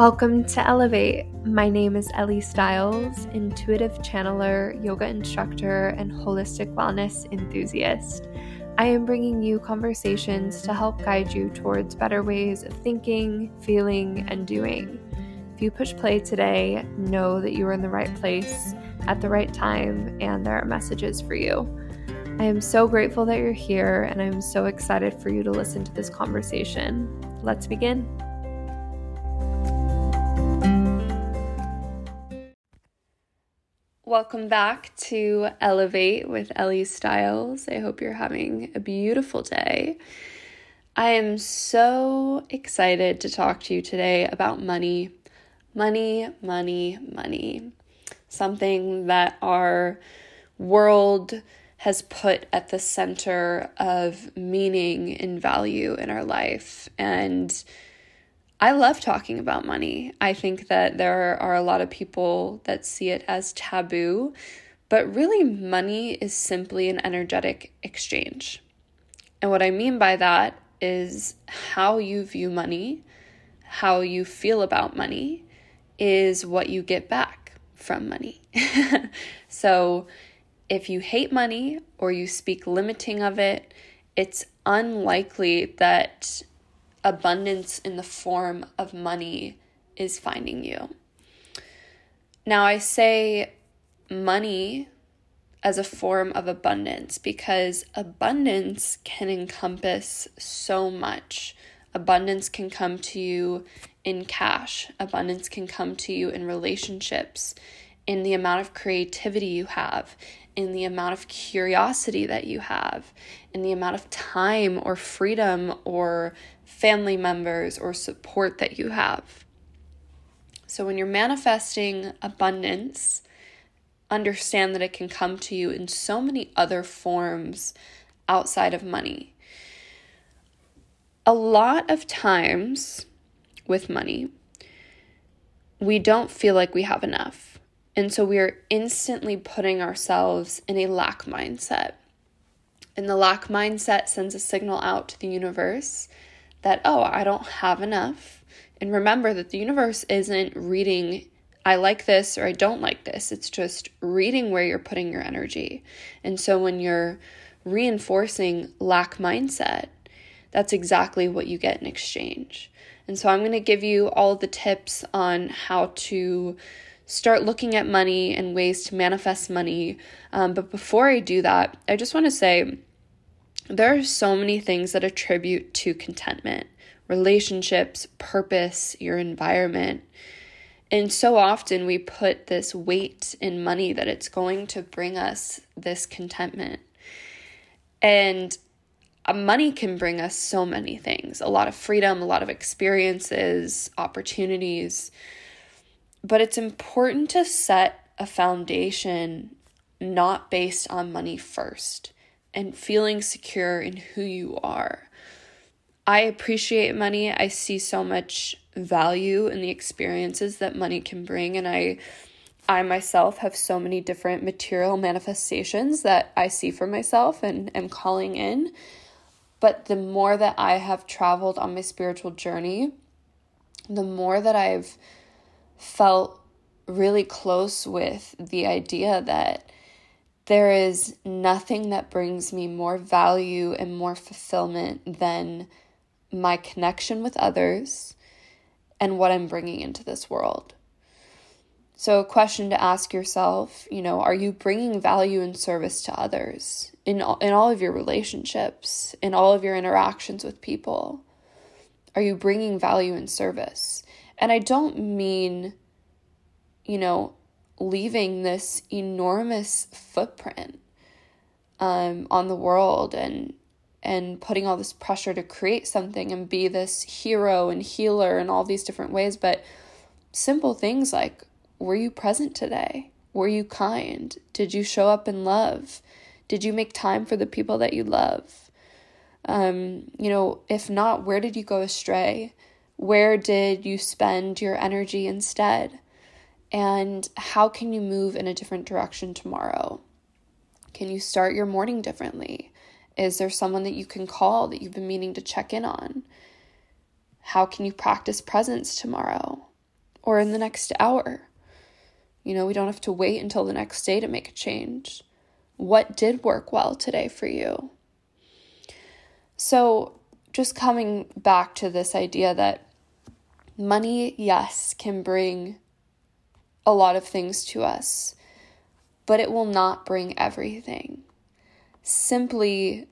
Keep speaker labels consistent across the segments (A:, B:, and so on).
A: Welcome to Elevate. My name is Ellie Stiles, intuitive channeler, yoga instructor, and holistic wellness enthusiast. I am bringing you conversations to help guide you towards better ways of thinking, feeling, and doing. If you push play today, know that you are in the right place at the right time and there are messages for you. I am so grateful that you're here and I'm so excited for you to listen to this conversation. Let's begin. Welcome back to Elevate with Ellie Stiles. I hope you're having a beautiful day. I am so excited to talk to you today about money. Money, money, money. Something that our world has put at the center of meaning and value in our life. And I love talking about money. I think that there are a lot of people that see it as taboo, but really, money is simply an energetic exchange. And what I mean by that is how you view money, how you feel about money, is what you get back from money. so, if you hate money or you speak limiting of it, it's unlikely that abundance in the form of money is finding you. Now, I say money as a form of abundance because abundance can encompass so much. Abundance can come to you in cash, abundance can come to you in relationships, in the amount of creativity you have, in the amount of curiosity that you have, in the amount of time or freedom or family members or support that you have. So when you're manifesting abundance, understand that it can come to you in so many other forms outside of money. A lot of times with money, we don't feel like we have enough. And so we are instantly putting ourselves in a lack mindset. And the lack mindset sends a signal out to the universe that, oh, I don't have enough. And remember that the universe isn't reading, I like this or I don't like this. It's just reading where you're putting your energy. And so when you're reinforcing lack mindset, that's exactly what you get in exchange. And so I'm going to give you all the tips on how to start looking at money and ways to manifest money. Um, but before I do that, I just want to say there are so many things that attribute to contentment relationships, purpose, your environment. And so often we put this weight in money that it's going to bring us this contentment. And uh, money can bring us so many things a lot of freedom, a lot of experiences, opportunities. But it's important to set a foundation not based on money first and feeling secure in who you are. I appreciate money. I see so much value in the experiences that money can bring and I I myself have so many different material manifestations that I see for myself and am calling in. But the more that I have traveled on my spiritual journey, the more that I've felt really close with the idea that there is nothing that brings me more value and more fulfillment than my connection with others and what I'm bringing into this world. So, a question to ask yourself, you know, are you bringing value and service to others in in all of your relationships, in all of your interactions with people? Are you bringing value and service? And I don't mean you know, leaving this enormous footprint um, on the world and and putting all this pressure to create something and be this hero and healer in all these different ways. But simple things like were you present today? Were you kind? Did you show up in love? Did you make time for the people that you love? Um, you know if not where did you go astray? Where did you spend your energy instead and how can you move in a different direction tomorrow? Can you start your morning differently? Is there someone that you can call that you've been meaning to check in on? How can you practice presence tomorrow? or in the next hour. You know, we don't have to wait until the next day to make a change. What did work well today for you? So, just coming back to this idea that money, yes, can bring a lot of things to us, but it will not bring everything. Simply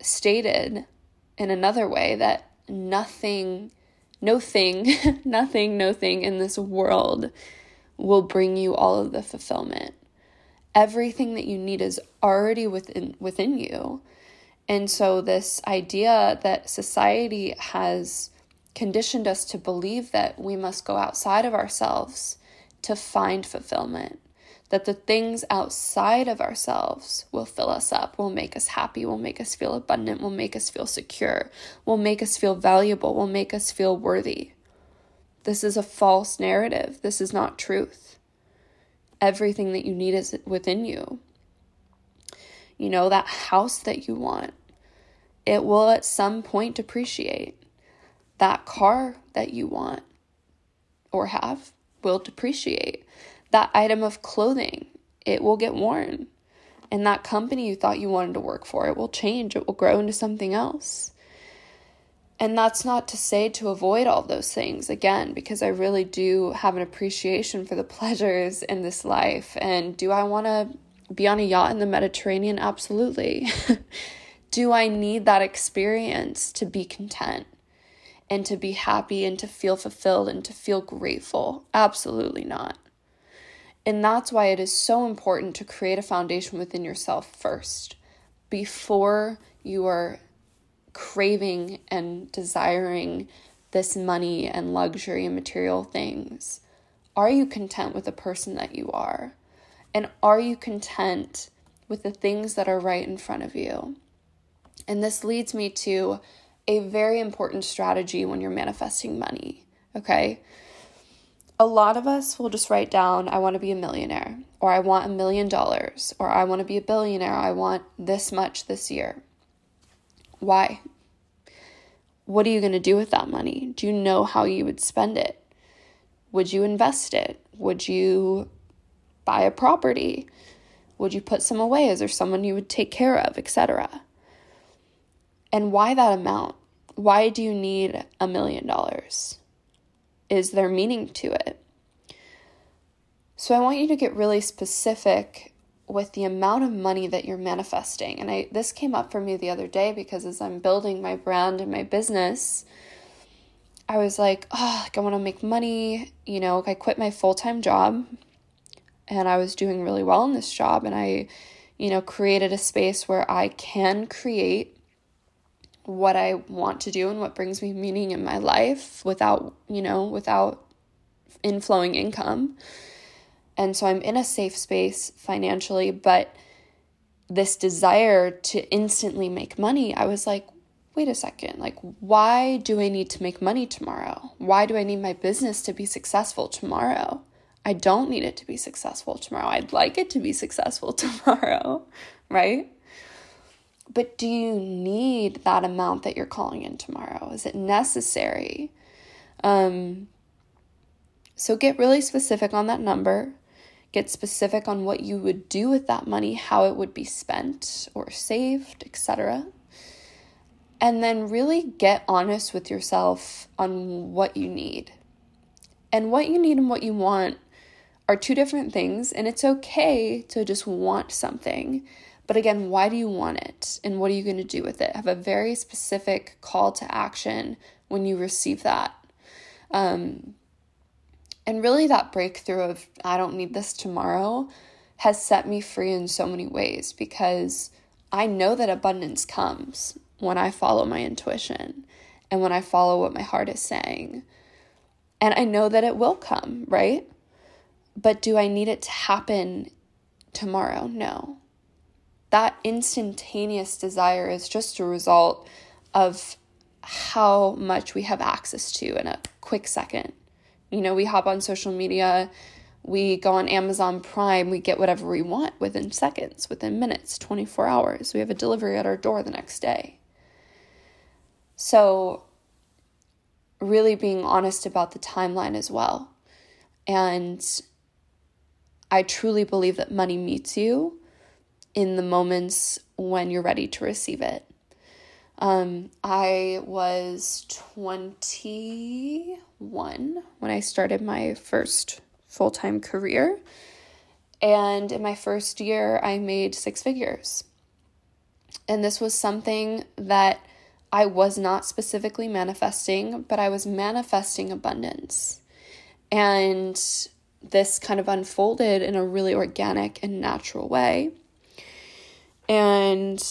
A: stated in another way that nothing, no thing, nothing, no thing in this world will bring you all of the fulfillment. Everything that you need is already within within you. And so this idea that society has conditioned us to believe that we must go outside of ourselves to find fulfillment that the things outside of ourselves will fill us up, will make us happy, will make us feel abundant, will make us feel secure, will make us feel valuable, will make us feel worthy. This is a false narrative. This is not truth. Everything that you need is within you. You know, that house that you want, it will at some point depreciate. That car that you want or have will depreciate that item of clothing, it will get worn. And that company you thought you wanted to work for, it will change, it will grow into something else. And that's not to say to avoid all those things again, because I really do have an appreciation for the pleasures in this life. And do I want to be on a yacht in the Mediterranean? Absolutely. do I need that experience to be content and to be happy and to feel fulfilled and to feel grateful? Absolutely not. And that's why it is so important to create a foundation within yourself first before you are craving and desiring this money and luxury and material things. Are you content with the person that you are? And are you content with the things that are right in front of you? And this leads me to a very important strategy when you're manifesting money, okay? a lot of us will just write down, I want to be a millionaire, or I want a million dollars, or I want to be a billionaire, I want this much this year. Why? What are you going to do with that money? Do you know how you would spend it? Would you invest it? Would you buy a property? Would you put some away? Is there someone you would take care of, etc.? And why that amount? Why do you need a million dollars? is there meaning to it? So I want you to get really specific with the amount of money that you're manifesting. And I this came up for me the other day because as I'm building my brand and my business, I was like, oh, like I want to make money. You know, I quit my full-time job and I was doing really well in this job and I, you know, created a space where I can create what I want to do and what brings me meaning in my life without, you know, without inflowing income. And so I'm in a safe space financially, but this desire to instantly make money, I was like, wait a second, like, why do I need to make money tomorrow? Why do I need my business to be successful tomorrow? I don't need it to be successful tomorrow. I'd like it to be successful tomorrow, right? But do you need that amount that you're calling in tomorrow? Is it necessary? Um, so get really specific on that number. Get specific on what you would do with that money, how it would be spent or saved, etc. And then really get honest with yourself on what you need. And what you need and what you want are two different things, and it's okay to just want something. But again, why do you want it? And what are you going to do with it? Have a very specific call to action when you receive that. Um, and really, that breakthrough of, I don't need this tomorrow, has set me free in so many ways because I know that abundance comes when I follow my intuition and when I follow what my heart is saying. And I know that it will come, right? But do I need it to happen tomorrow? No that instantaneous desire is just a result of how much we have access to in a quick second. You know, we hop on social media, we go on Amazon Prime, we get whatever we want within seconds, within minutes, 24 hours. We have a delivery at our door the next day. So, really being honest about the timeline as well. And I truly believe that money meets you in the moments when you're ready to receive it. Um, I was 21 when I started my first full time career. And in my first year, I made six figures. And this was something that I was not specifically manifesting, but I was manifesting abundance. And this kind of unfolded in a really organic and natural way. And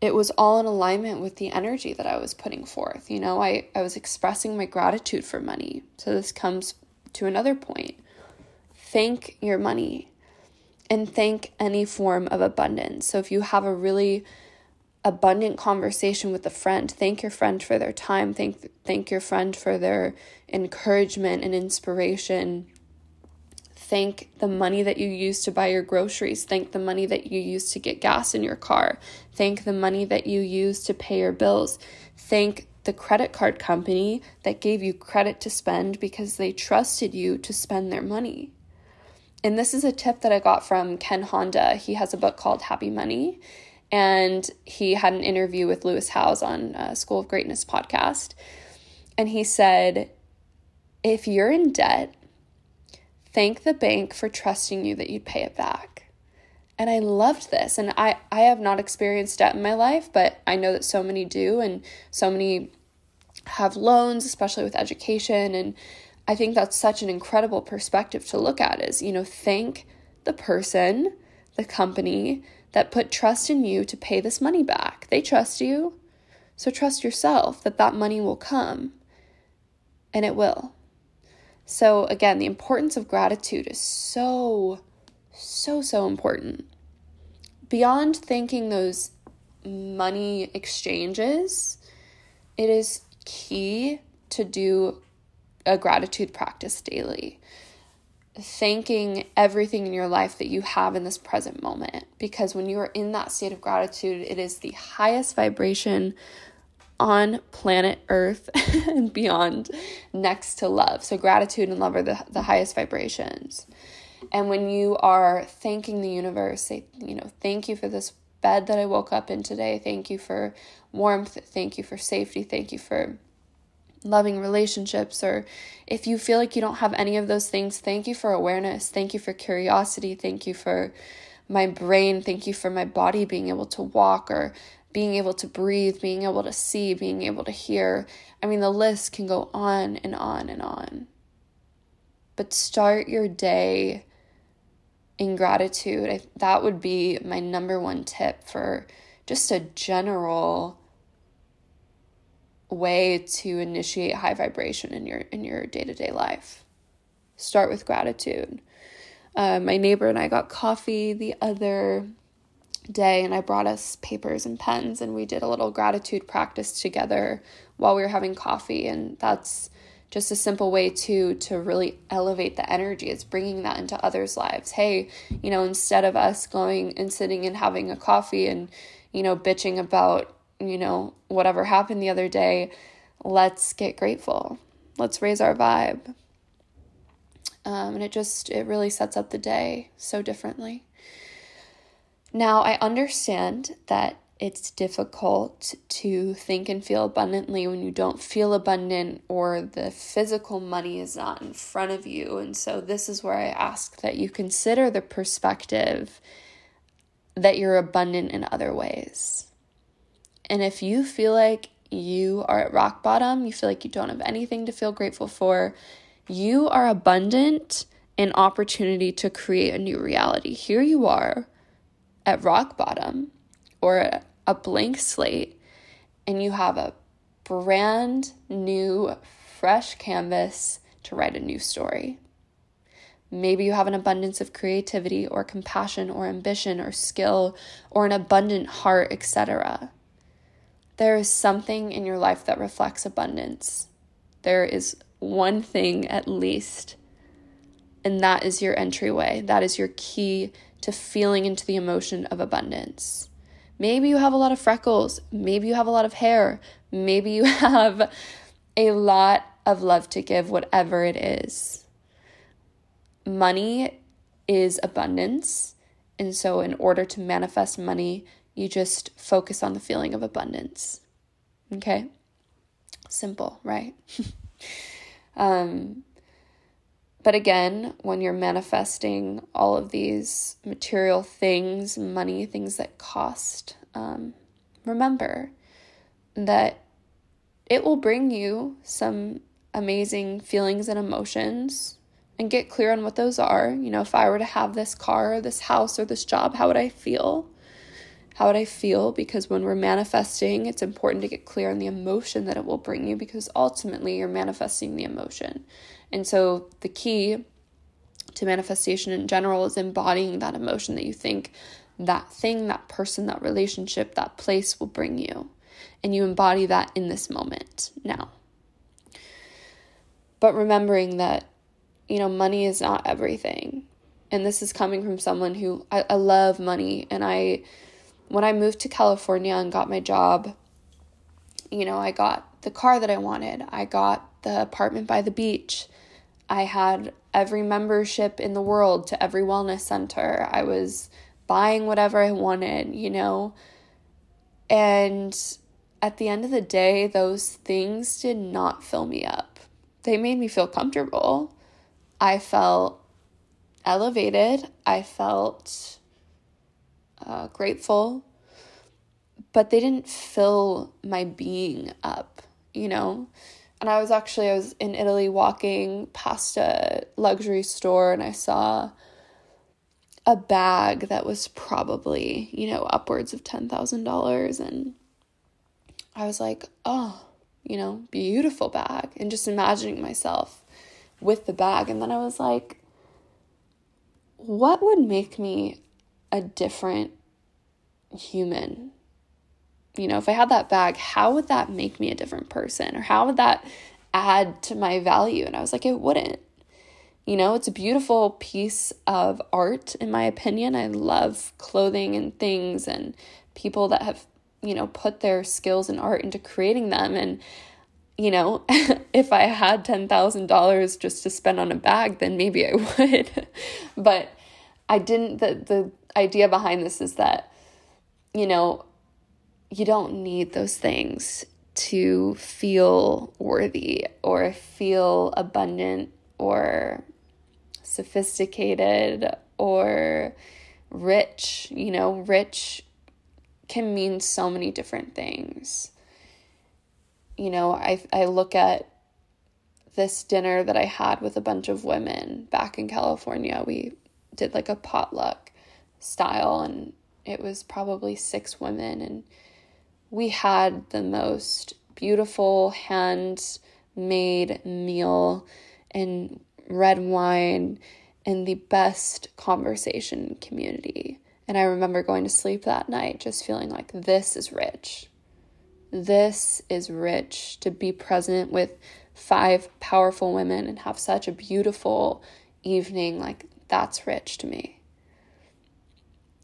A: it was all in alignment with the energy that I was putting forth. You know, I, I was expressing my gratitude for money. So this comes to another point. Thank your money and thank any form of abundance. So if you have a really abundant conversation with a friend, thank your friend for their time, thank thank your friend for their encouragement and inspiration Thank the money that you use to buy your groceries. Thank the money that you use to get gas in your car. Thank the money that you use to pay your bills. Thank the credit card company that gave you credit to spend because they trusted you to spend their money. And this is a tip that I got from Ken Honda. He has a book called Happy Money, and he had an interview with Lewis Howes on uh, School of Greatness podcast. And he said, if you're in debt, thank the bank for trusting you that you'd pay it back. And I loved this. And I, I have not experienced debt in my life, but I know that so many do, and so many have loans, especially with education. And I think that's such an incredible perspective to look at is, you know, thank the person, the company that put trust in you to pay this money back. They trust you. So trust yourself that that money will come. And it will. So, again, the importance of gratitude is so, so, so important. Beyond thanking those money exchanges, it is key to do a gratitude practice daily. Thanking everything in your life that you have in this present moment. Because when you are in that state of gratitude, it is the highest vibration on planet Earth and beyond next to love. So, gratitude and love are the, the highest vibrations. And when you are thanking the universe, say, you know, thank you for this bed that I woke up in today. Thank you for warmth. Thank you for safety. Thank you for loving relationships. Or if you feel like you don't have any of those things, thank you for awareness. Thank you for curiosity. Thank you for my brain. Thank you for my body being able to walk or being able to breathe, being able to see, being able to hear. I mean, the list can go on and on and on. But start your day in gratitude. I, that would be my number one tip for just a general way to initiate high vibration in your in your day-to-day life. Start with gratitude. Uh, my neighbor and I got coffee the other day and I brought us papers and pens and we did a little gratitude practice together while we were having coffee and that's just a simple way to to really elevate the energy. It's bringing that into others lives. Hey you know instead of us going and sitting and having a coffee and you know bitching about you know whatever happened the other day let's get grateful. Let's raise our vibe. Um, and it just it really sets up the day so differently now, I understand that it's difficult to think and feel abundantly when you don't feel abundant or the physical money is not in front of you. And so, this is where I ask that you consider the perspective that you're abundant in other ways. And if you feel like you are at rock bottom, you feel like you don't have anything to feel grateful for, you are abundant in opportunity to create a new reality. Here you are at rock bottom or a blank slate and you have a brand new, fresh canvas to write a new story. Maybe you have an abundance of creativity or compassion or ambition or skill or an abundant heart, etc. There is something in your life that reflects abundance. There is one thing at least, and that is your entryway. That is your key to feeling into the emotion of abundance. Maybe you have a lot of freckles. Maybe you have a lot of hair. Maybe you have a lot of love to give, whatever it is. Money is abundance. And so, in order to manifest money, you just focus on the feeling of abundance. Okay? Simple, right? um, but again, when you're manifesting all of these material things, money, things that cost, um, remember that it will bring you some amazing feelings and emotions and get clear on what those are. You know, if I were to have this car or this house or this job, how would I feel? How would I feel? Because when we're manifesting, it's important to get clear on the emotion that it will bring you because ultimately you're manifesting the emotion. And so the key to manifestation in general is embodying that emotion that you think that thing, that person, that relationship, that place will bring you. And you embody that in this moment now. But remembering that, you know, money is not everything. And this is coming from someone who I, I love money and I when I moved to California and got my job, you know, I got the car that I wanted. I got the apartment by the beach. I had every membership in the world to every wellness center. I was buying whatever I wanted, you know. And at the end of the day, those things did not fill me up. They made me feel comfortable. I felt elevated. I felt uh, grateful, but they didn't fill my being up, you know? And I was actually, I was in Italy walking past a luxury store and I saw a bag that was probably, you know, upwards of $10,000. And I was like, oh, you know, beautiful bag. And just imagining myself with the bag. And then I was like, what would make me a different human. You know, if I had that bag, how would that make me a different person? Or how would that add to my value? And I was like, it wouldn't. You know, it's a beautiful piece of art, in my opinion. I love clothing and things and people that have, you know, put their skills and art into creating them. And, you know, if I had $10,000 just to spend on a bag, then maybe I would. but I didn't, the, the idea behind this is that, you know, you don't need those things to feel worthy or feel abundant or sophisticated or rich. You know, rich can mean so many different things. You know, I I look at this dinner that I had with a bunch of women back in California. We did like a potluck style and it was probably six women and we had the most beautiful hand made meal and red wine and the best conversation community. And I remember going to sleep that night just feeling like this is rich. This is rich to be present with five powerful women and have such a beautiful evening. Like, that's rich to me.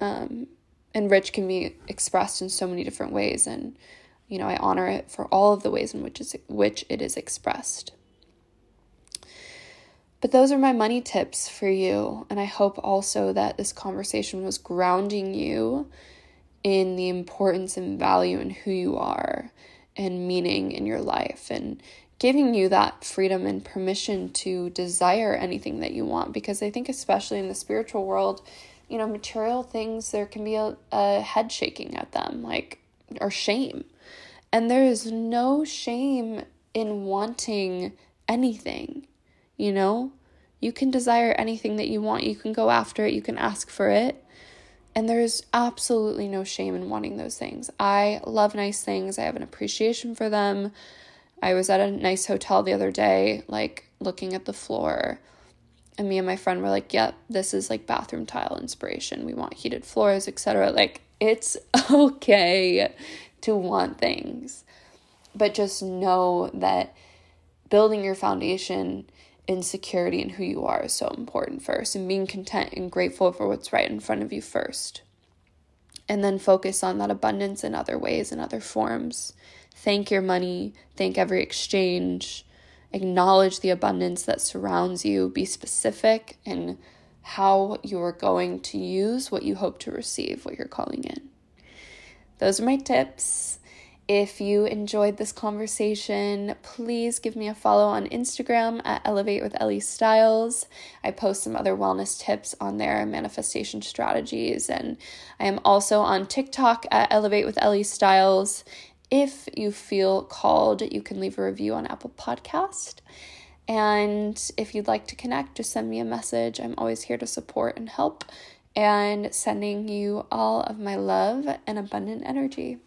A: Um, and rich can be expressed in so many different ways and you know i honor it for all of the ways in which is which it is expressed. But those are my money tips for you and i hope also that this conversation was grounding you in the importance and value in who you are and meaning in your life and giving you that freedom and permission to desire anything that you want because i think especially in the spiritual world you know, material things, there can be a, a head shaking at them, like, or shame. And there is no shame in wanting anything, you know? You can desire anything that you want, you can go after it, you can ask for it. And there's absolutely no shame in wanting those things. I love nice things, I have an appreciation for them. I was at a nice hotel the other day, like looking at the floor and me and my friend were like, "Yep, this is like bathroom tile inspiration. We want heated floors, etc." Like it's okay to want things. But just know that building your foundation in security and who you are is so important first and being content and grateful for what's right in front of you first. And then focus on that abundance in other ways and other forms. Thank your money, thank every exchange, acknowledge the abundance that surrounds you, be specific in how you're going to use what you hope to receive, what you're calling in. Those are my tips. If you enjoyed this conversation, please give me a follow on Instagram at Elevate with Ellie Styles. I post some other wellness tips on there, manifestation strategies, and I am also on TikTok at Elevate with Ellie Styles. If you feel called, you can leave a review on Apple Podcast. And if you'd like to connect, just send me a message. I'm always here to support and help. And sending you all of my love and abundant energy.